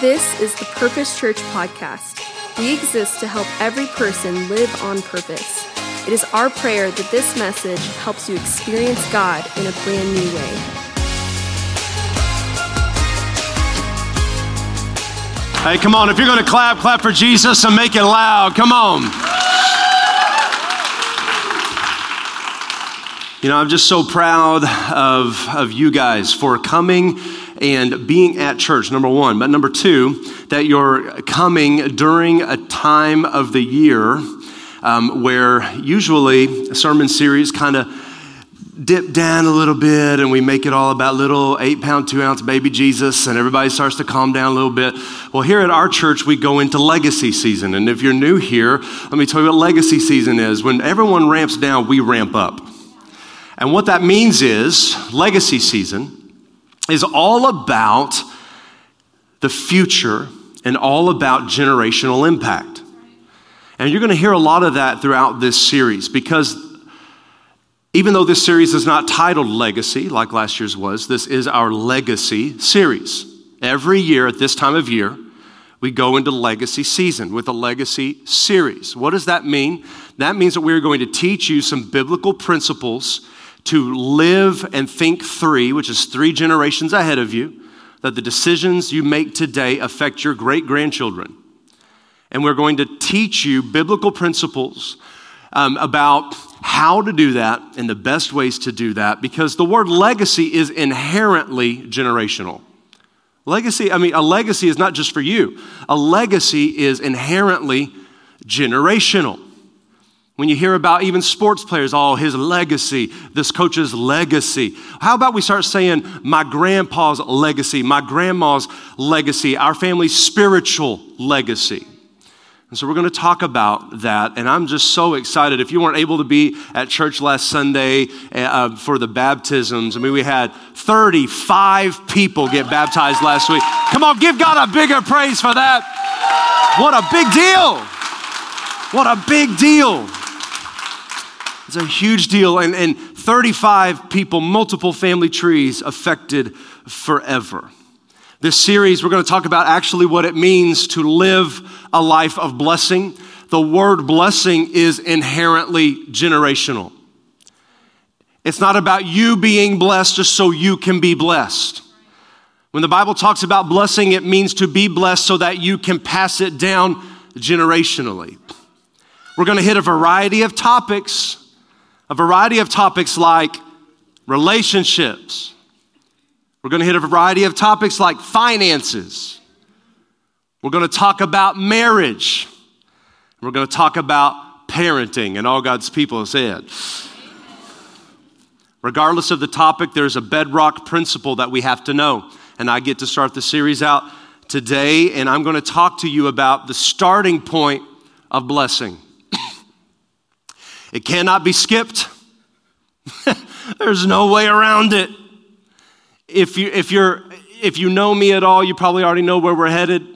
This is the Purpose Church podcast. We exist to help every person live on purpose. It is our prayer that this message helps you experience God in a brand new way. Hey, come on. If you're going to clap, clap for Jesus and make it loud. Come on. You know, I'm just so proud of, of you guys for coming and being at church, number one. But number two, that you're coming during a time of the year um, where usually sermon series kind of dip down a little bit and we make it all about little eight pound, two ounce baby Jesus and everybody starts to calm down a little bit. Well, here at our church, we go into legacy season. And if you're new here, let me tell you what legacy season is. When everyone ramps down, we ramp up. And what that means is legacy season is all about the future and all about generational impact. And you're going to hear a lot of that throughout this series because even though this series is not titled Legacy like last year's was, this is our legacy series. Every year at this time of year, we go into legacy season with a legacy series. What does that mean? That means that we're going to teach you some biblical principles to live and think three, which is three generations ahead of you, that the decisions you make today affect your great grandchildren. And we're going to teach you biblical principles um, about how to do that and the best ways to do that because the word legacy is inherently generational. Legacy, I mean, a legacy is not just for you, a legacy is inherently generational. When you hear about even sports players, oh, his legacy, this coach's legacy. How about we start saying my grandpa's legacy, my grandma's legacy, our family's spiritual legacy? And so we're going to talk about that. And I'm just so excited. If you weren't able to be at church last Sunday uh, for the baptisms, I mean, we had 35 people get baptized last week. Come on, give God a bigger praise for that. What a big deal! What a big deal. It's a huge deal. And, and 35 people, multiple family trees affected forever. This series, we're going to talk about actually what it means to live a life of blessing. The word blessing is inherently generational. It's not about you being blessed just so you can be blessed. When the Bible talks about blessing, it means to be blessed so that you can pass it down generationally. We're going to hit a variety of topics a variety of topics like relationships. We're going to hit a variety of topics like finances. We're going to talk about marriage. We're going to talk about parenting, and all God's people have said. Regardless of the topic, there's a bedrock principle that we have to know. And I get to start the series out today, and I'm going to talk to you about the starting point of blessing. It cannot be skipped. There's no way around it. If you, if, you're, if you know me at all, you probably already know where we're headed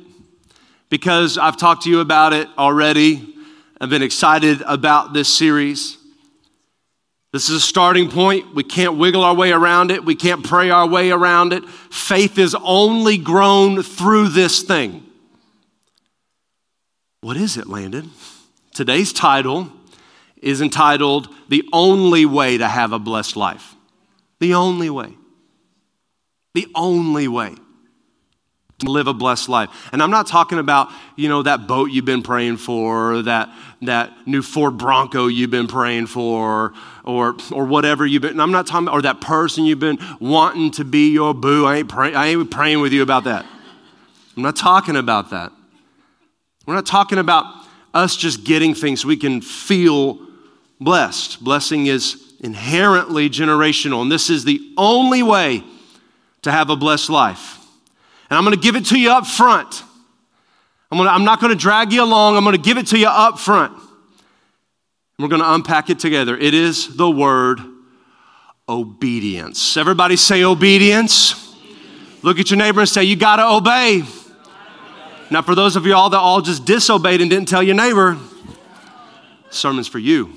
because I've talked to you about it already. I've been excited about this series. This is a starting point. We can't wiggle our way around it. We can't pray our way around it. Faith is only grown through this thing. What is it, Landon? Today's title is entitled The Only Way to Have a Blessed Life. The only way. The only way to live a blessed life. And I'm not talking about, you know, that boat you've been praying for, that, that new Ford Bronco you've been praying for, or, or whatever you've been, I'm not talking about, or that person you've been wanting to be your boo. I ain't, pray, I ain't praying with you about that. I'm not talking about that. We're not talking about us just getting things so we can feel blessed. Blessing is inherently generational, and this is the only way to have a blessed life. And I'm going to give it to you up front. I'm, gonna, I'm not going to drag you along, I'm going to give it to you up front. We're going to unpack it together. It is the word obedience. Everybody say obedience. Look at your neighbor and say, You got to obey. Now, for those of you all that all just disobeyed and didn't tell your neighbor, sermon's for you.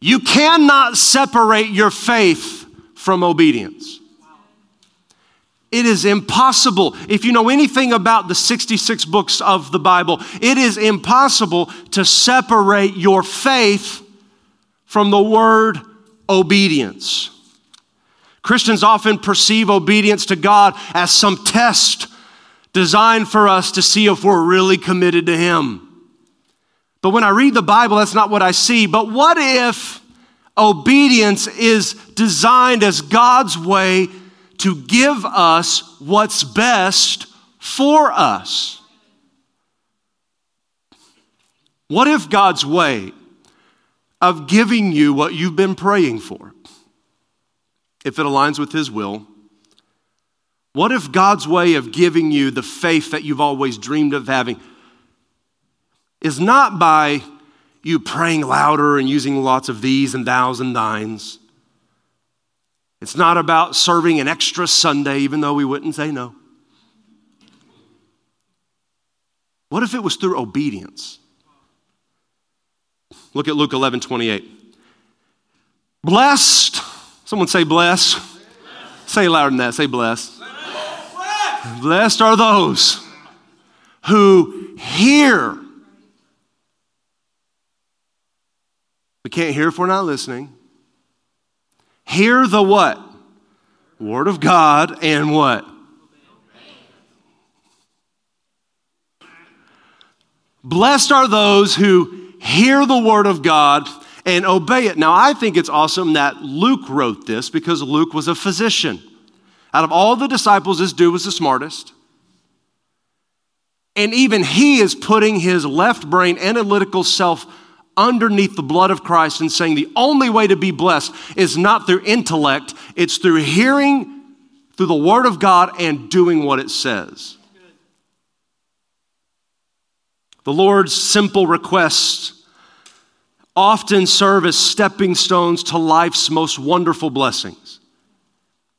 You cannot separate your faith from obedience. It is impossible. If you know anything about the 66 books of the Bible, it is impossible to separate your faith from the word obedience. Christians often perceive obedience to God as some test designed for us to see if we're really committed to Him. But when I read the Bible, that's not what I see. But what if obedience is designed as God's way to give us what's best for us? What if God's way of giving you what you've been praying for, if it aligns with His will, what if God's way of giving you the faith that you've always dreamed of having is not by you praying louder and using lots of these and thous and thines? It's not about serving an extra Sunday, even though we wouldn't say no. What if it was through obedience? Look at Luke 11 28. Blessed, someone say blessed. Say louder than that, say blessed. Blessed are those who hear. We can't hear if we're not listening. Hear the what? Word of God and what? Blessed are those who hear the word of God and obey it. Now, I think it's awesome that Luke wrote this because Luke was a physician. Out of all the disciples, this dude was the smartest. And even he is putting his left brain analytical self underneath the blood of Christ and saying the only way to be blessed is not through intellect, it's through hearing through the Word of God and doing what it says. The Lord's simple requests often serve as stepping stones to life's most wonderful blessings.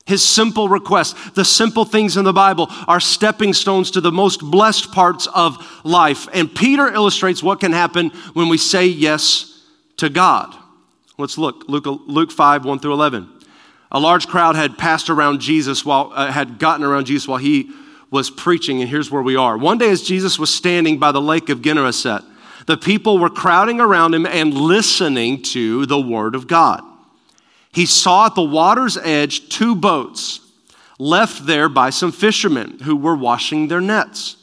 His simple request, the simple things in the Bible, are stepping stones to the most blessed parts of life. And Peter illustrates what can happen when we say yes to God. Let's look Luke, Luke 5 1 through 11. A large crowd had passed around Jesus while, uh, had gotten around Jesus while he was preaching, and here's where we are. One day, as Jesus was standing by the lake of Gennesaret, the people were crowding around him and listening to the word of God he saw at the water's edge two boats left there by some fishermen who were washing their nets.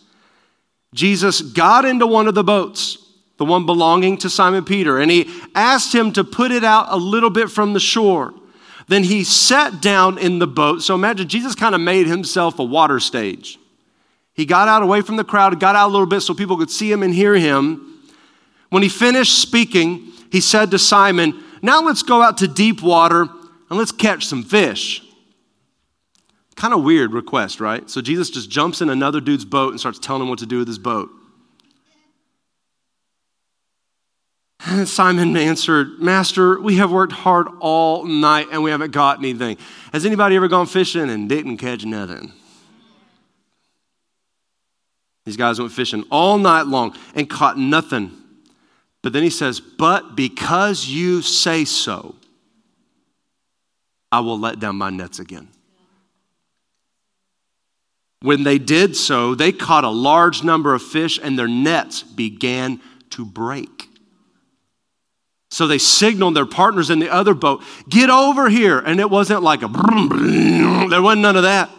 Jesus got into one of the boats, the one belonging to Simon Peter, and he asked him to put it out a little bit from the shore. Then he sat down in the boat. So imagine Jesus kind of made himself a water stage. He got out away from the crowd, got out a little bit so people could see him and hear him. When he finished speaking, he said to Simon, now let's go out to deep water and let's catch some fish. Kind of weird request, right? So Jesus just jumps in another dude's boat and starts telling him what to do with his boat. Simon answered, Master, we have worked hard all night and we haven't got anything. Has anybody ever gone fishing and didn't catch nothing? These guys went fishing all night long and caught nothing. But then he says, But because you say so, I will let down my nets again. When they did so, they caught a large number of fish and their nets began to break. So they signaled their partners in the other boat, get over here. And it wasn't like a, there wasn't none of that.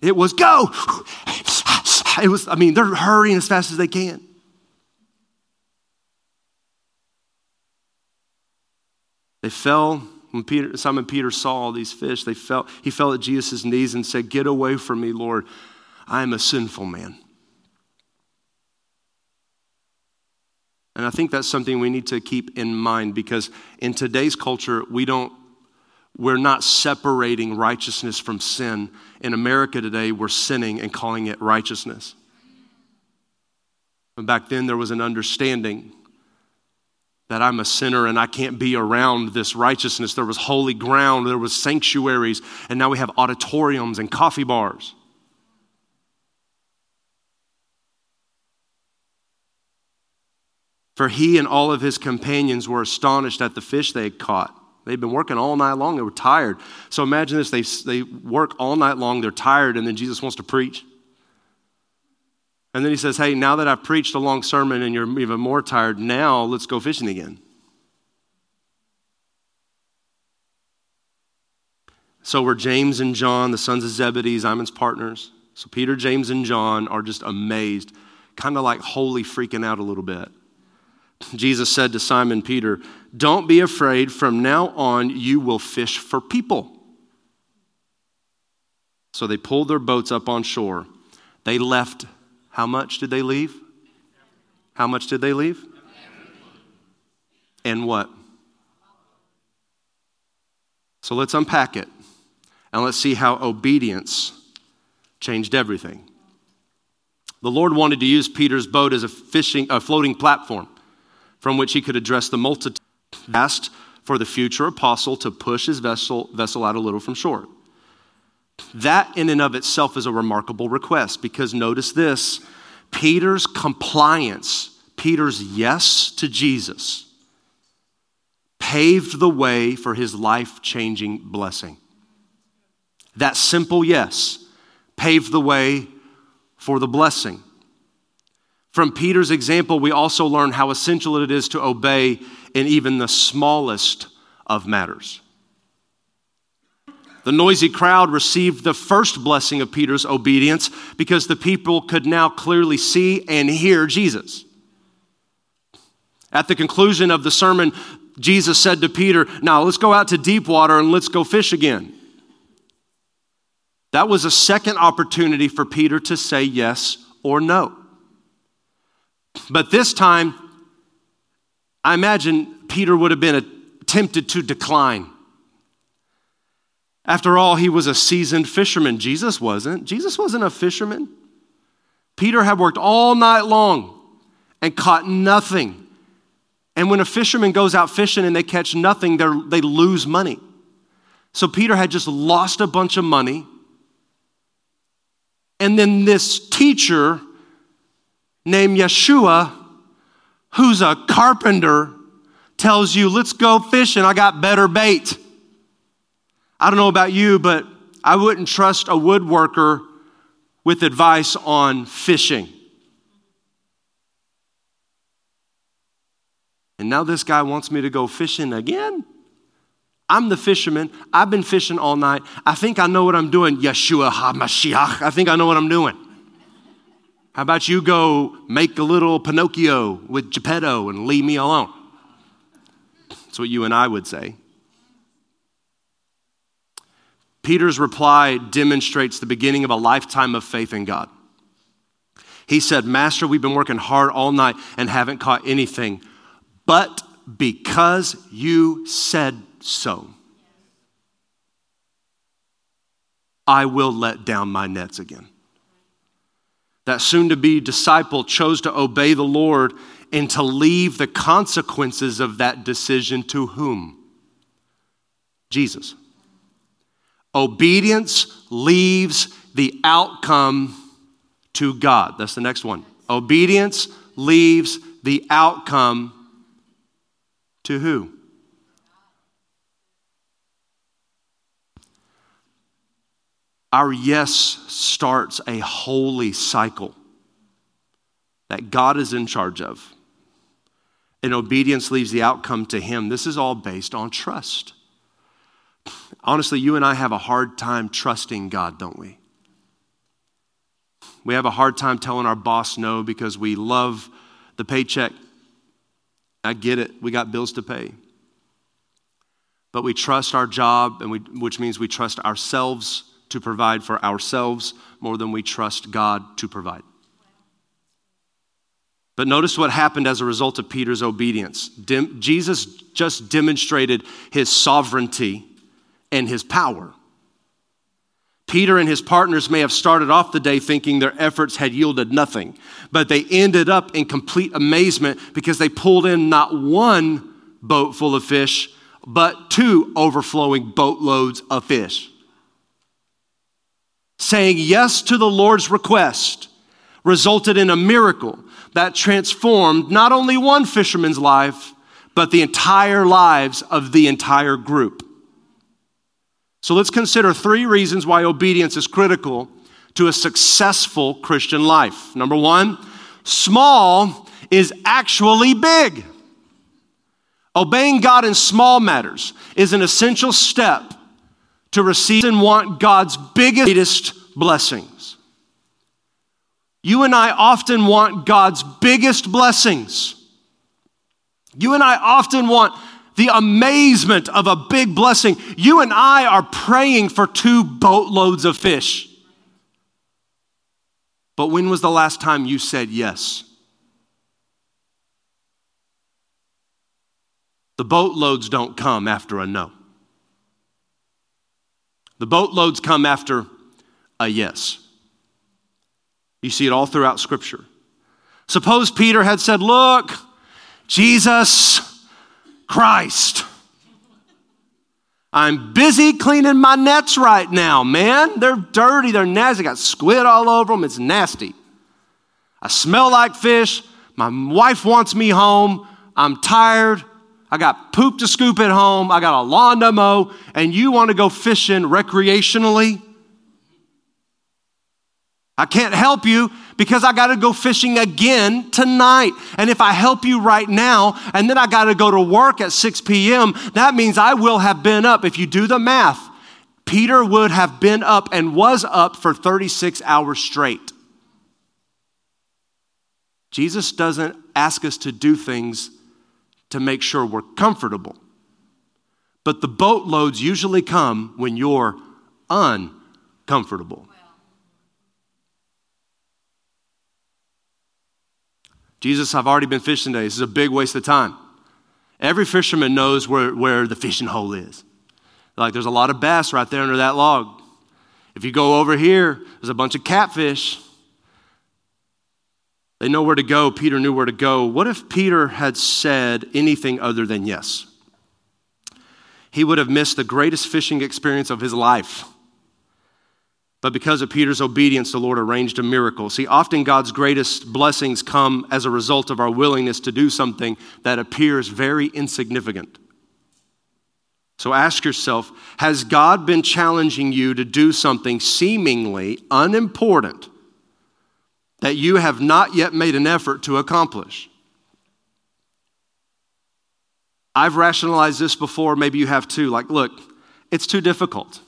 It was go. It was, I mean, they're hurrying as fast as they can. They fell when Peter, Simon Peter saw all these fish. They fell, he fell at Jesus' knees and said, Get away from me, Lord. I am a sinful man. And I think that's something we need to keep in mind because in today's culture, we don't, we're not separating righteousness from sin. In America today, we're sinning and calling it righteousness. And back then, there was an understanding that I'm a sinner and I can't be around this righteousness. There was holy ground, there was sanctuaries, and now we have auditoriums and coffee bars. For he and all of his companions were astonished at the fish they had caught. They'd been working all night long. They were tired. So imagine this they, they work all night long, they're tired, and then Jesus wants to preach. And then he says, Hey, now that I've preached a long sermon and you're even more tired, now let's go fishing again. So we're James and John, the sons of Zebedee, Simon's partners. So Peter, James, and John are just amazed, kind of like holy freaking out a little bit. Jesus said to Simon Peter, Don't be afraid. From now on, you will fish for people. So they pulled their boats up on shore. They left, how much did they leave? How much did they leave? And what? So let's unpack it and let's see how obedience changed everything. The Lord wanted to use Peter's boat as a fishing, a floating platform from which he could address the multitude. Asked for the future apostle to push his vessel, vessel out a little from shore. That, in and of itself, is a remarkable request because notice this Peter's compliance, Peter's yes to Jesus, paved the way for his life changing blessing. That simple yes paved the way for the blessing. From Peter's example, we also learn how essential it is to obey in even the smallest of matters. The noisy crowd received the first blessing of Peter's obedience because the people could now clearly see and hear Jesus. At the conclusion of the sermon, Jesus said to Peter, Now let's go out to deep water and let's go fish again. That was a second opportunity for Peter to say yes or no. But this time, I imagine Peter would have been tempted to decline. After all, he was a seasoned fisherman. Jesus wasn't. Jesus wasn't a fisherman. Peter had worked all night long and caught nothing. And when a fisherman goes out fishing and they catch nothing, they lose money. So Peter had just lost a bunch of money. And then this teacher named Yeshua, who's a carpenter, tells you, let's go fishing. I got better bait. I don't know about you, but I wouldn't trust a woodworker with advice on fishing. And now this guy wants me to go fishing again? I'm the fisherman. I've been fishing all night. I think I know what I'm doing. Yeshua HaMashiach. I think I know what I'm doing. How about you go make a little Pinocchio with Geppetto and leave me alone? That's what you and I would say. Peter's reply demonstrates the beginning of a lifetime of faith in God. He said, Master, we've been working hard all night and haven't caught anything, but because you said so, I will let down my nets again that soon to be disciple chose to obey the Lord and to leave the consequences of that decision to whom? Jesus. Obedience leaves the outcome to God. That's the next one. Obedience leaves the outcome to who? Our yes starts a holy cycle that God is in charge of. And obedience leaves the outcome to Him. This is all based on trust. Honestly, you and I have a hard time trusting God, don't we? We have a hard time telling our boss no because we love the paycheck. I get it, we got bills to pay. But we trust our job, and we, which means we trust ourselves to provide for ourselves more than we trust God to provide. But notice what happened as a result of Peter's obedience. Dem- Jesus just demonstrated his sovereignty and his power. Peter and his partners may have started off the day thinking their efforts had yielded nothing, but they ended up in complete amazement because they pulled in not one boat full of fish, but two overflowing boatloads of fish. Saying yes to the Lord's request resulted in a miracle that transformed not only one fisherman's life, but the entire lives of the entire group. So let's consider three reasons why obedience is critical to a successful Christian life. Number one, small is actually big. Obeying God in small matters is an essential step to receive and want God's biggest greatest blessings. You and I often want God's biggest blessings. You and I often want the amazement of a big blessing. You and I are praying for two boatloads of fish. But when was the last time you said yes? The boatloads don't come after a no. The boatloads come after a yes. You see it all throughout Scripture. Suppose Peter had said, Look, Jesus Christ. I'm busy cleaning my nets right now, man. They're dirty, they're nasty. got squid all over them. It's nasty. I smell like fish. My wife wants me home. I'm tired. I got poop to scoop at home. I got a lawn to mow. And you want to go fishing recreationally? I can't help you because I got to go fishing again tonight. And if I help you right now and then I got to go to work at 6 p.m., that means I will have been up. If you do the math, Peter would have been up and was up for 36 hours straight. Jesus doesn't ask us to do things to make sure we're comfortable. But the boatloads usually come when you're uncomfortable. Jesus, I've already been fishing today. This is a big waste of time. Every fisherman knows where, where the fishing hole is. Like, there's a lot of bass right there under that log. If you go over here, there's a bunch of catfish. They know where to go. Peter knew where to go. What if Peter had said anything other than yes? He would have missed the greatest fishing experience of his life. But because of Peter's obedience, the Lord arranged a miracle. See, often God's greatest blessings come as a result of our willingness to do something that appears very insignificant. So ask yourself Has God been challenging you to do something seemingly unimportant that you have not yet made an effort to accomplish? I've rationalized this before, maybe you have too. Like, look, it's too difficult.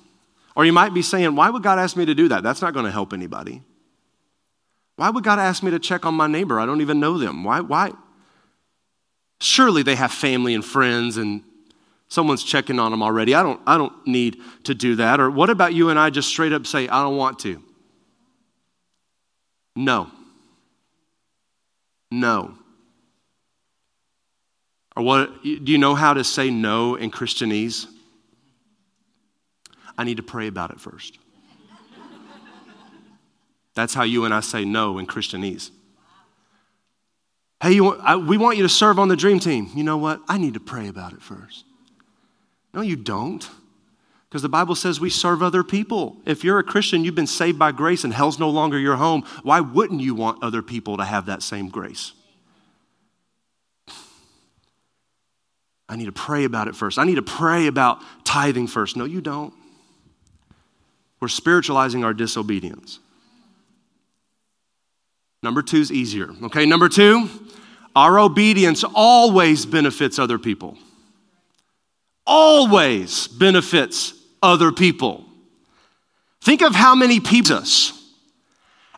Or you might be saying, Why would God ask me to do that? That's not going to help anybody. Why would God ask me to check on my neighbor? I don't even know them. Why? Why? Surely they have family and friends and someone's checking on them already. I don't, I don't need to do that. Or what about you and I just straight up say, I don't want to? No. No. Or what, do you know how to say no in Christianese? I need to pray about it first. That's how you and I say no in Christianese. Hey, you want, I, we want you to serve on the dream team. You know what? I need to pray about it first. No, you don't. Because the Bible says we serve other people. If you're a Christian, you've been saved by grace and hell's no longer your home. Why wouldn't you want other people to have that same grace? I need to pray about it first. I need to pray about tithing first. No, you don't. We're spiritualizing our disobedience. Number two is easier. Okay, number two, our obedience always benefits other people. Always benefits other people. Think of how many people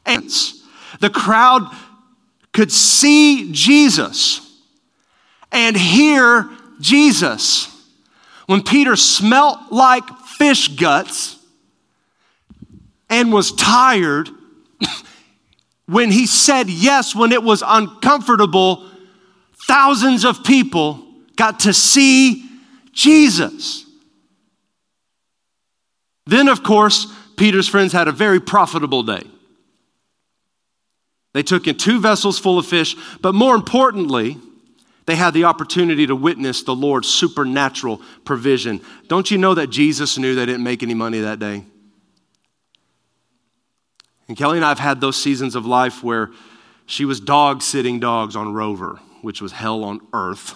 ants. The crowd could see Jesus and hear Jesus. When Peter smelt like fish guts, and was tired, when he said yes when it was uncomfortable, thousands of people got to see Jesus. Then, of course, Peter's friends had a very profitable day. They took in two vessels full of fish, but more importantly, they had the opportunity to witness the Lord's supernatural provision. Don't you know that Jesus knew they didn't make any money that day? And Kelly and I have had those seasons of life where she was dog sitting dogs on Rover, which was hell on earth.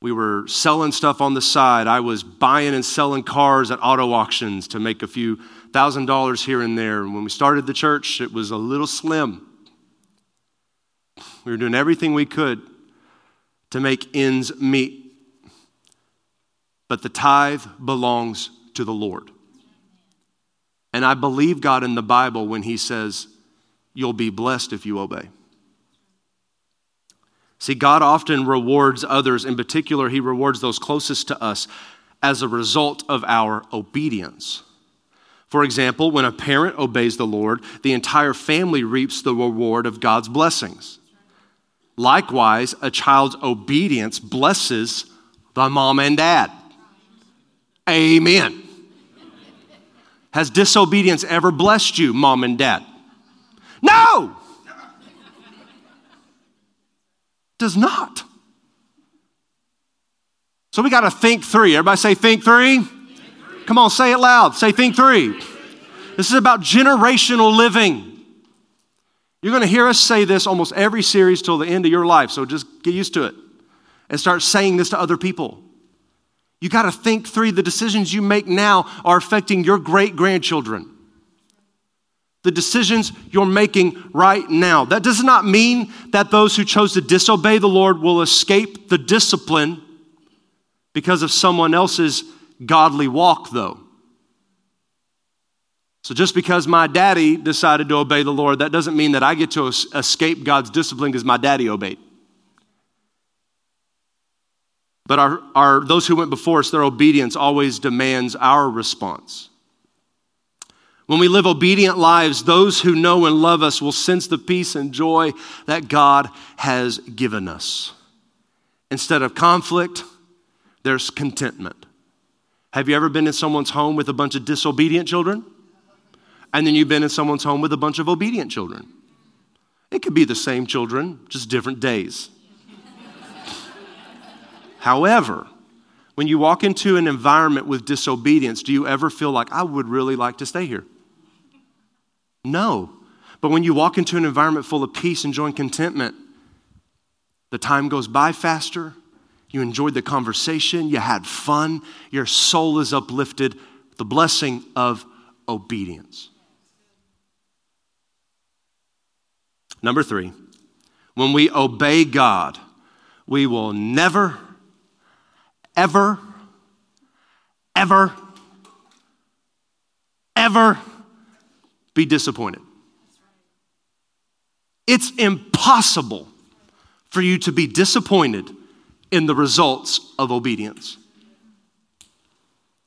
We were selling stuff on the side. I was buying and selling cars at auto auctions to make a few thousand dollars here and there. And when we started the church, it was a little slim. We were doing everything we could to make ends meet. But the tithe belongs to the Lord. And I believe God in the Bible when He says, You'll be blessed if you obey. See, God often rewards others. In particular, He rewards those closest to us as a result of our obedience. For example, when a parent obeys the Lord, the entire family reaps the reward of God's blessings. Likewise, a child's obedience blesses the mom and dad. Amen. Has disobedience ever blessed you, mom and dad? No! does not. So we got to think three. Everybody say, think three. think three. Come on, say it loud. Say, think three. This is about generational living. You're going to hear us say this almost every series till the end of your life, so just get used to it and start saying this to other people. You got to think three. The decisions you make now are affecting your great grandchildren the decisions you're making right now. That does not mean that those who chose to disobey the Lord will escape the discipline because of someone else's godly walk, though. So, just because my daddy decided to obey the Lord, that doesn't mean that I get to escape God's discipline because my daddy obeyed. But our, our, those who went before us, their obedience always demands our response. When we live obedient lives, those who know and love us will sense the peace and joy that God has given us. Instead of conflict, there's contentment. Have you ever been in someone's home with a bunch of disobedient children? And then you've been in someone's home with a bunch of obedient children. It could be the same children, just different days. However, when you walk into an environment with disobedience, do you ever feel like, I would really like to stay here? No. But when you walk into an environment full of peace and joy and contentment, the time goes by faster. You enjoyed the conversation. You had fun. Your soul is uplifted. The blessing of obedience. Number three, when we obey God, we will never, ever, ever, ever be disappointed. It's impossible for you to be disappointed in the results of obedience.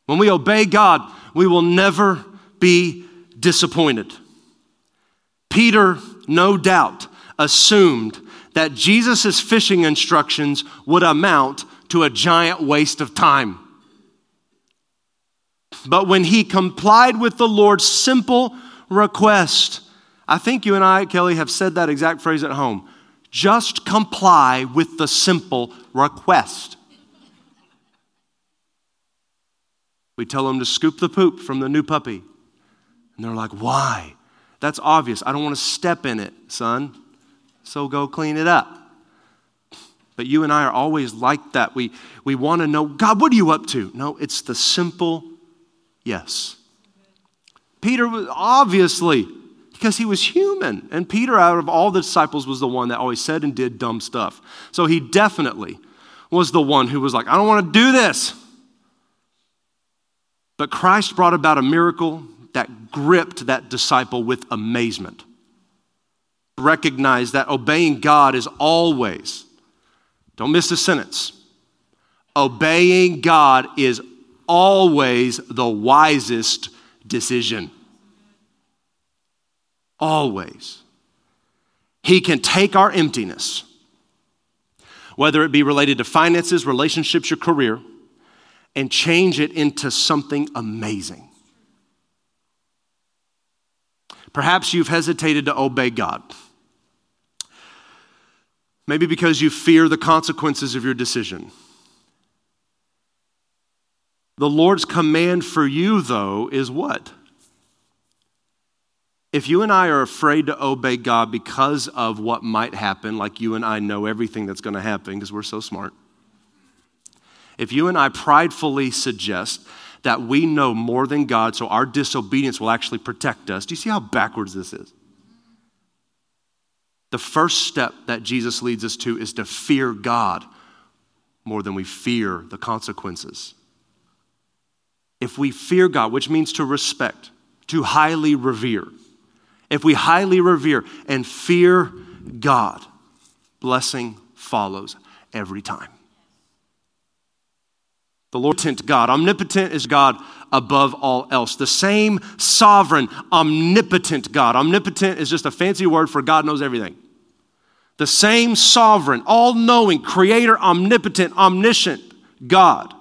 When we obey God, we will never be disappointed. Peter, no doubt, assumed that Jesus' fishing instructions would amount to a giant waste of time. But when he complied with the Lord's simple request. I think you and I, Kelly, have said that exact phrase at home. Just comply with the simple request. We tell them to scoop the poop from the new puppy. And they're like, why? That's obvious. I don't want to step in it, son. So go clean it up. But you and I are always like that. We, we want to know, God, what are you up to? No, it's the simple yes. Peter was obviously, because he was human. And Peter, out of all the disciples, was the one that always said and did dumb stuff. So he definitely was the one who was like, I don't want to do this. But Christ brought about a miracle that gripped that disciple with amazement. Recognize that obeying God is always, don't miss the sentence, obeying God is always the wisest decision. Always. He can take our emptiness, whether it be related to finances, relationships, or career, and change it into something amazing. Perhaps you've hesitated to obey God. Maybe because you fear the consequences of your decision. The Lord's command for you, though, is what? If you and I are afraid to obey God because of what might happen, like you and I know everything that's going to happen because we're so smart, If you and I pridefully suggest that we know more than God, so our disobedience will actually protect us, do you see how backwards this is? The first step that Jesus leads us to is to fear God more than we fear the consequences. If we fear God, which means to respect, to highly revere, if we highly revere and fear God, blessing follows every time. The Lord omnipotent God. Omnipotent is God above all else. The same sovereign, omnipotent God. Omnipotent is just a fancy word for God knows everything. The same sovereign, all knowing, creator, omnipotent, omniscient God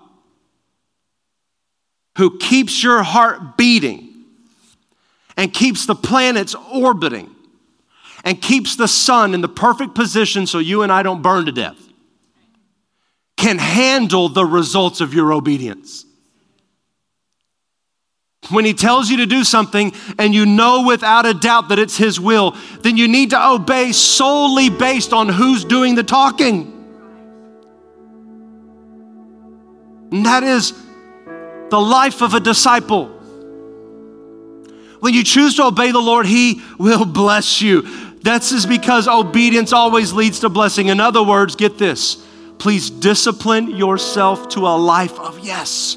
who keeps your heart beating and keeps the planets orbiting and keeps the sun in the perfect position so you and I don't burn to death can handle the results of your obedience. When he tells you to do something and you know without a doubt that it's his will, then you need to obey solely based on who's doing the talking. And that is the life of a disciple. When you choose to obey the Lord, he will bless you. That's just because obedience always leads to blessing. In other words, get this please discipline yourself to a life of yes.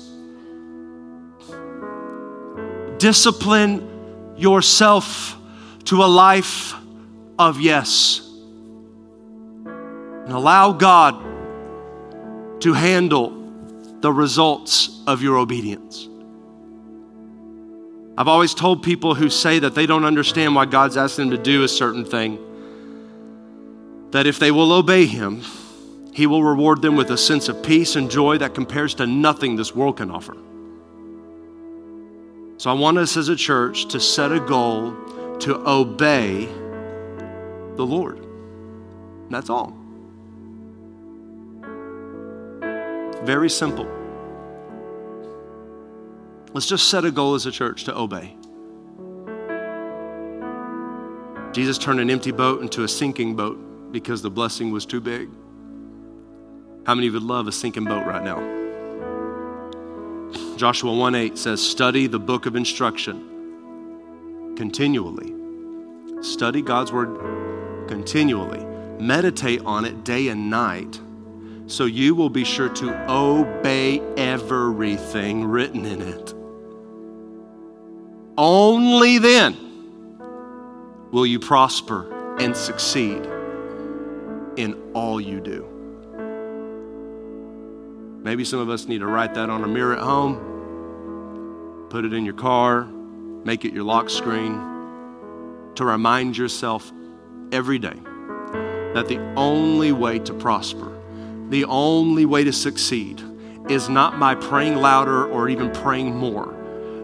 Discipline yourself to a life of yes. And allow God to handle the results of your obedience. I've always told people who say that they don't understand why God's asked them to do a certain thing that if they will obey Him, he will reward them with a sense of peace and joy that compares to nothing this world can offer. So I want us as a church to set a goal to obey the Lord. That's all. Very simple. Let's just set a goal as a church to obey. Jesus turned an empty boat into a sinking boat because the blessing was too big. How many would love a sinking boat right now? Joshua 1 8 says, Study the book of instruction continually. Study God's word continually. Meditate on it day and night so you will be sure to obey everything written in it. Only then will you prosper and succeed in all you do. Maybe some of us need to write that on a mirror at home, put it in your car, make it your lock screen, to remind yourself every day that the only way to prosper, the only way to succeed, is not by praying louder or even praying more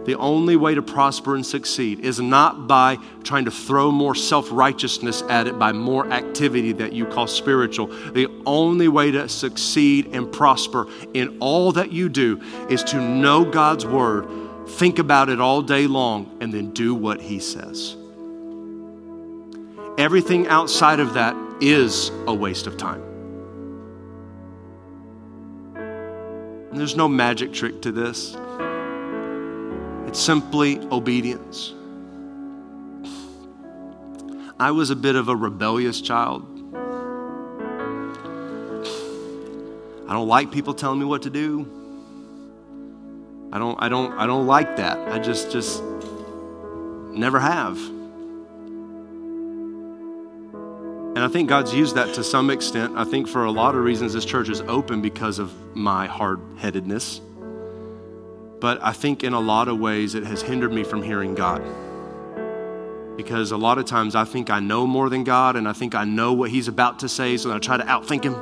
the only way to prosper and succeed is not by trying to throw more self righteousness at it by more activity that you call spiritual. The only way to succeed and prosper in all that you do is to know God's word, think about it all day long, and then do what He says. Everything outside of that is a waste of time. There's no magic trick to this simply obedience. I was a bit of a rebellious child. I don't like people telling me what to do. I don't I don't I don't like that. I just just never have. And I think God's used that to some extent. I think for a lot of reasons this church is open because of my hard-headedness. But I think in a lot of ways it has hindered me from hearing God. Because a lot of times I think I know more than God and I think I know what He's about to say, so I try to outthink Him.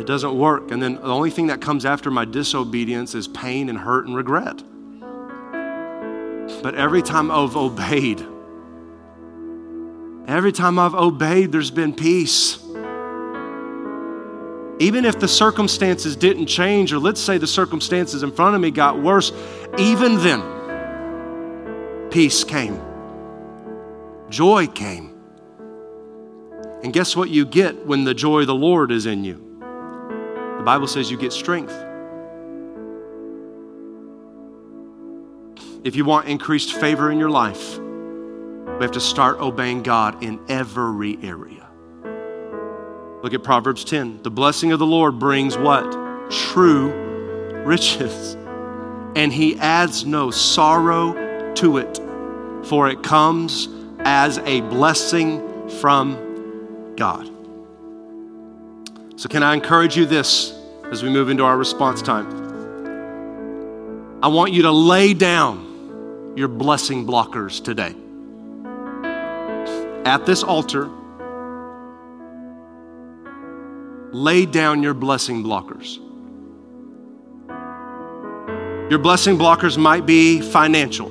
It doesn't work. And then the only thing that comes after my disobedience is pain and hurt and regret. But every time I've obeyed, every time I've obeyed, there's been peace. Even if the circumstances didn't change, or let's say the circumstances in front of me got worse, even then, peace came, joy came. And guess what you get when the joy of the Lord is in you? The Bible says you get strength. If you want increased favor in your life, we have to start obeying God in every area. Look at Proverbs 10. The blessing of the Lord brings what? True riches. And he adds no sorrow to it, for it comes as a blessing from God. So, can I encourage you this as we move into our response time? I want you to lay down your blessing blockers today. At this altar, lay down your blessing blockers. Your blessing blockers might be financial.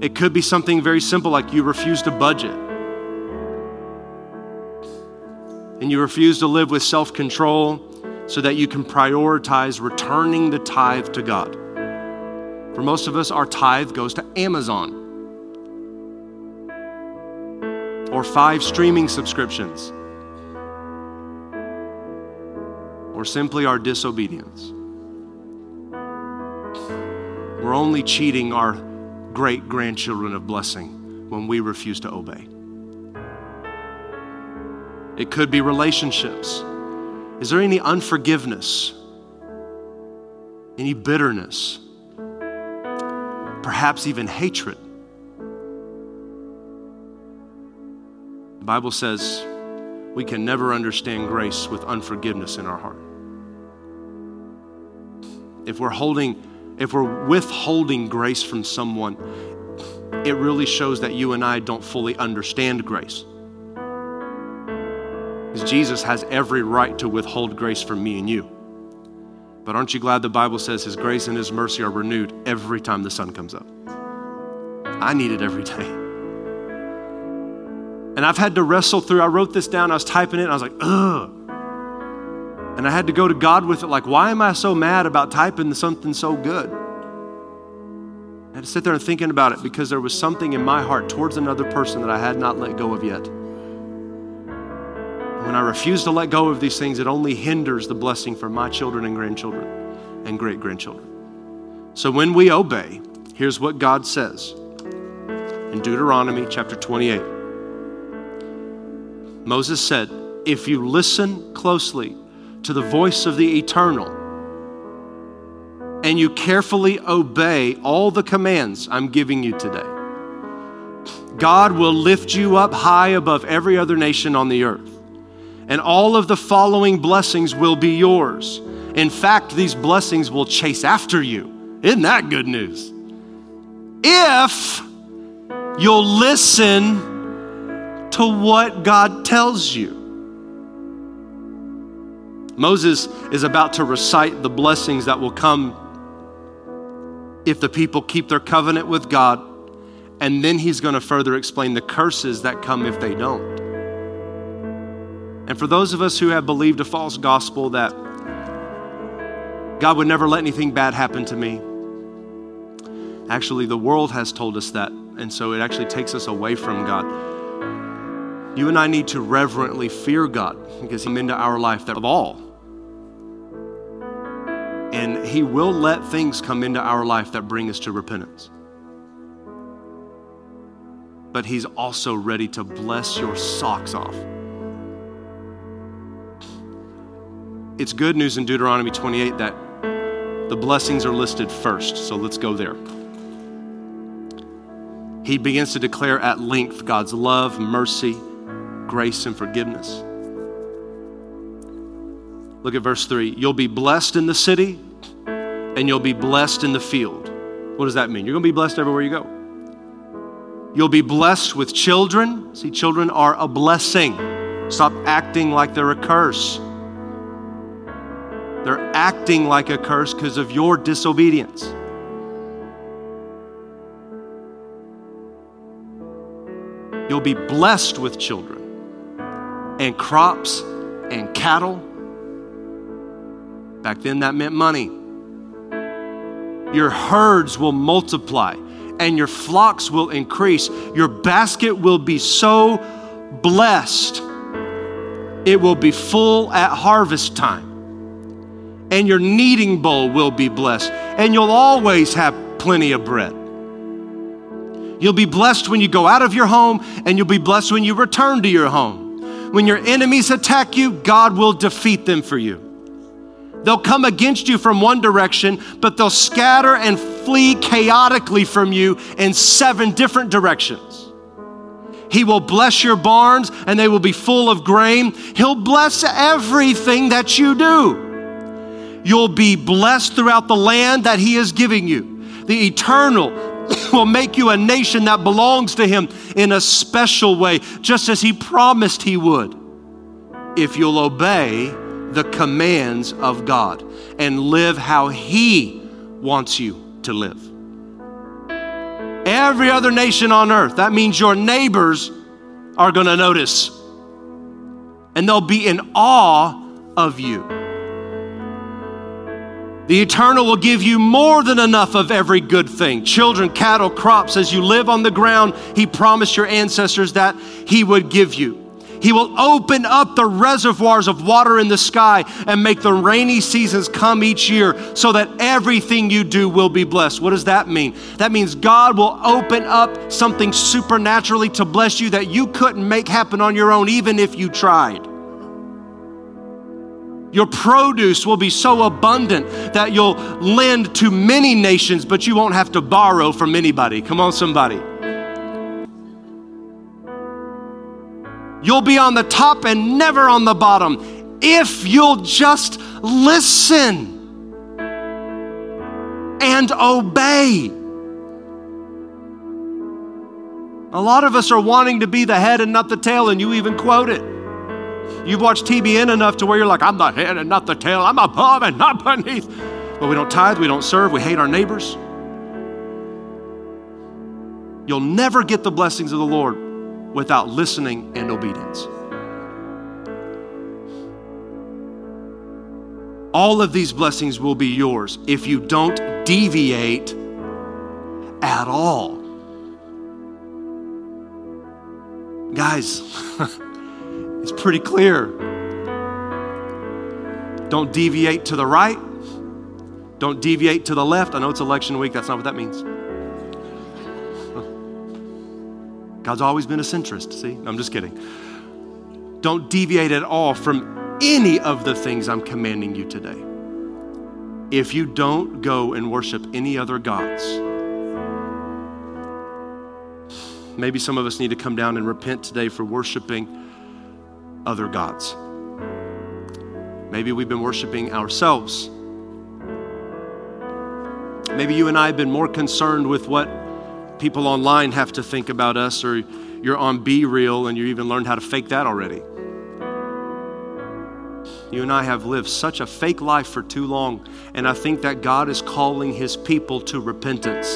It could be something very simple like you refuse to budget. And you refuse to live with self control so that you can prioritize returning the tithe to God. For most of us, our tithe goes to Amazon or five streaming subscriptions or simply our disobedience. We're only cheating our great grandchildren of blessing when we refuse to obey. It could be relationships. Is there any unforgiveness? Any bitterness? Perhaps even hatred? The Bible says we can never understand grace with unforgiveness in our heart. If we're holding if we're withholding grace from someone, it really shows that you and I don't fully understand grace. Because Jesus has every right to withhold grace from me and you. But aren't you glad the Bible says His grace and His mercy are renewed every time the sun comes up? I need it every day. And I've had to wrestle through, I wrote this down, I was typing it, and I was like, ugh. And I had to go to God with it, like, why am I so mad about typing something so good? I had to sit there and thinking about it because there was something in my heart towards another person that I had not let go of yet. And when I refuse to let go of these things, it only hinders the blessing for my children and grandchildren and great grandchildren. So when we obey, here's what God says in Deuteronomy chapter 28. Moses said, If you listen closely to the voice of the eternal, and you carefully obey all the commands I'm giving you today, God will lift you up high above every other nation on the earth. And all of the following blessings will be yours. In fact, these blessings will chase after you. Isn't that good news? If you'll listen to what God tells you. Moses is about to recite the blessings that will come if the people keep their covenant with God, and then he's going to further explain the curses that come if they don't. And for those of us who have believed a false gospel that God would never let anything bad happen to me, actually, the world has told us that, and so it actually takes us away from God. You and I need to reverently fear God because He came into our life that of all. And He will let things come into our life that bring us to repentance. But He's also ready to bless your socks off. It's good news in Deuteronomy 28 that the blessings are listed first. So let's go there. He begins to declare at length God's love, mercy, grace, and forgiveness. Look at verse 3. You'll be blessed in the city and you'll be blessed in the field. What does that mean? You're going to be blessed everywhere you go. You'll be blessed with children. See, children are a blessing. Stop acting like they're a curse. They're acting like a curse because of your disobedience. You'll be blessed with children and crops and cattle. Back then, that meant money. Your herds will multiply and your flocks will increase. Your basket will be so blessed, it will be full at harvest time. and your kneading bowl will be blessed, and you'll always have plenty of bread. You'll be blessed when you go out of your home, and you'll be blessed when you return to your home. When your enemies attack you, God will defeat them for you. They'll come against you from one direction, but they'll scatter and flee chaotically from you in seven different directions. He will bless your barns and they will be full of grain. He'll bless everything that you do. You'll be blessed throughout the land that He is giving you. The eternal will make you a nation that belongs to Him in a special way, just as He promised He would. If you'll obey the commands of God and live how He wants you to live. Every other nation on earth, that means your neighbors are going to notice and they'll be in awe of you. The eternal will give you more than enough of every good thing children, cattle, crops. As you live on the ground, He promised your ancestors that He would give you. He will open up the reservoirs of water in the sky and make the rainy seasons come each year so that everything you do will be blessed. What does that mean? That means God will open up something supernaturally to bless you that you couldn't make happen on your own, even if you tried. Your produce will be so abundant that you'll lend to many nations, but you won't have to borrow from anybody. Come on, somebody. You'll be on the top and never on the bottom if you'll just listen and obey. A lot of us are wanting to be the head and not the tail, and you even quote it. You've watched TBN enough to where you're like, I'm the head and not the tail. I'm above and not beneath. But we don't tithe, we don't serve, we hate our neighbors. You'll never get the blessings of the Lord without listening and obedience. All of these blessings will be yours if you don't deviate at all. Guys, it's pretty clear. Don't deviate to the right. Don't deviate to the left. I know it's election week, that's not what that means. God's always been a centrist, see? I'm just kidding. Don't deviate at all from any of the things I'm commanding you today. If you don't go and worship any other gods, maybe some of us need to come down and repent today for worshiping other gods. Maybe we've been worshiping ourselves. Maybe you and I have been more concerned with what people online have to think about us, or you're on BeReal and you even learned how to fake that already. You and I have lived such a fake life for too long, and I think that God is calling His people to repentance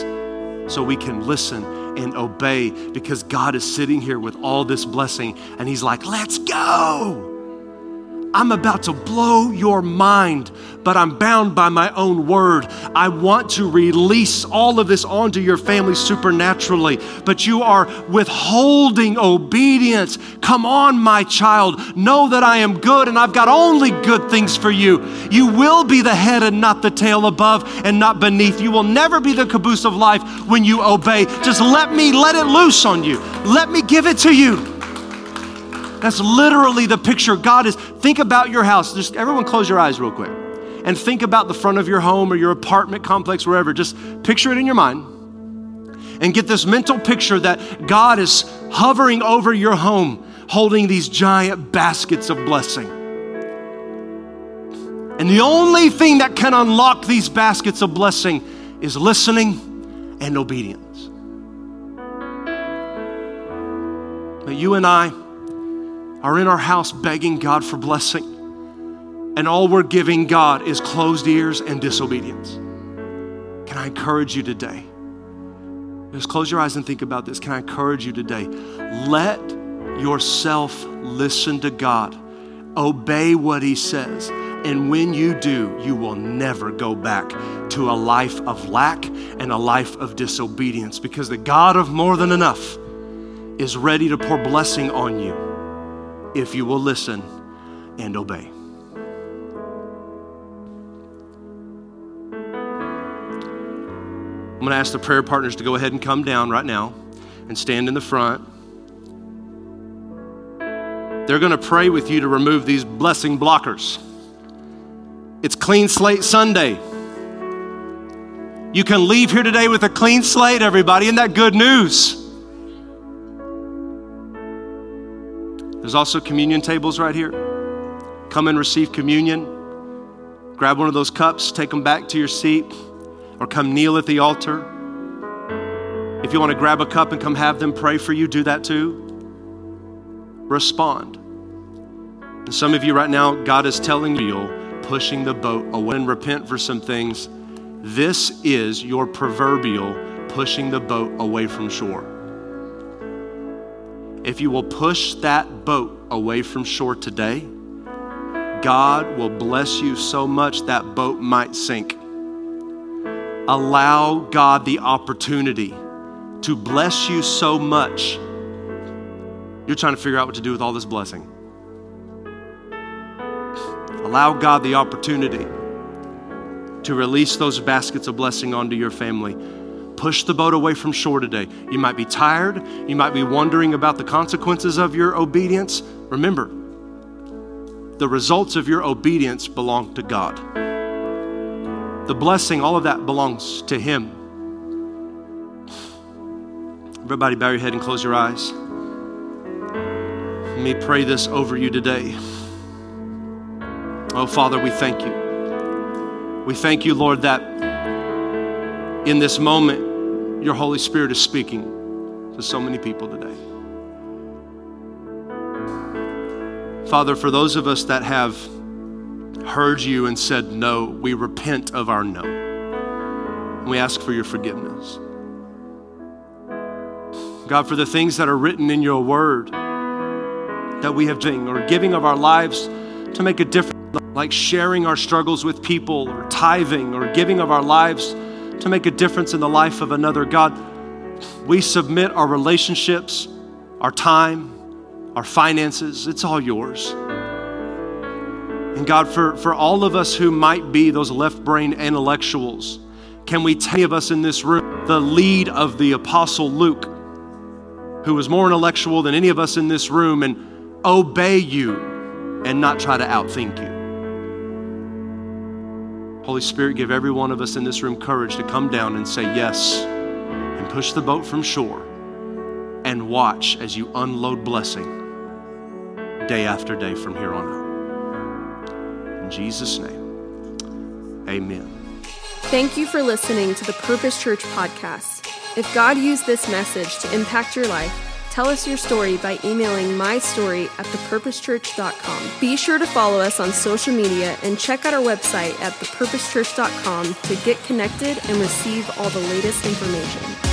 so we can listen and obey because God is sitting here with all this blessing, and He's like, let's go. I'm about to blow your mind, but I'm bound by my own word. I want to release all of this onto your family supernaturally, but you are withholding obedience. Come on, my child. Know that I am good and I've got only good things for you. You will be the head and not the tail, above and not beneath. You will never be the caboose of life when you obey. Just let me let it loose on you. Let me give it to you. That's literally the picture God is. Think about your house. Just everyone close your eyes real quick. And think about the front of your home or your apartment complex, wherever. Just picture it in your mind. And get this mental picture that God is hovering over your home, holding these giant baskets of blessing. And the only thing that can unlock these baskets of blessing is listening and obedience. But you and I, are in our house begging God for blessing, and all we're giving God is closed ears and disobedience. Can I encourage you today? Just close your eyes and think about this. Can I encourage you today? Let yourself listen to God, obey what He says. And when you do, you will never go back to a life of lack and a life of disobedience because the God of more than enough is ready to pour blessing on you if you will listen and obey. I'm going to ask the prayer partners to go ahead and come down right now and stand in the front. They're going to pray with you to remove these blessing blockers. It's Clean Slate Sunday. You can leave here today with a clean slate, everybody. Isn't that good news? There's also communion tables right here. Come and receive communion. Grab one of those cups, take them back to your seat, or come kneel at the altar. If you want to grab a cup and come have them pray for you, do that too respond. And some of you right now, God is telling you, pushing the boat away and repent for some things. This is your proverbial pushing the boat away from shore. If you will push that boat away from shore today, God will bless you so much that boat might sink. Allow God the opportunity to bless you so much you're trying to figure out what to do with all this blessing. Allow God the opportunity to release those baskets of blessing onto your family. Push the boat away from shore today. You might be tired. You might be wondering about the consequences of your obedience. Remember, the results of your obedience belong to God. The blessing, all of that belongs to Him. Everybody, bow your head and close your eyes. Let me pray this over you today. Oh, Father, we thank you. We thank you, Lord, that in this moment, your Holy Spirit is speaking to so many people today. Father, for those of us that have heard you and said no, we repent of our no. And we ask for your forgiveness. God, for the things that are written in your word, that we have doing or giving of our lives to make a difference, like sharing our struggles with people or tithing or giving of our lives to make a difference in the life of another. God, we submit our relationships, our time, our finances, it's all yours. And God, for, for all of us who might be those left brain intellectuals, can we tell of us in this room the lead of the Apostle Luke, who was more intellectual than any of us in this room, and obey you and not try to outthink you. Holy Spirit, give every one of us in this room courage to come down and say yes and push the boat from shore and watch as you unload blessing day after day from here on out. In Jesus' name, amen. Thank you for listening to the Purpose Church podcast. If God used this message to impact your life, Tell us your story by emailing my story at thepurposechurch.com. Be sure to follow us on social media and check out our website at thepurposechurch.com to get connected and receive all the latest information.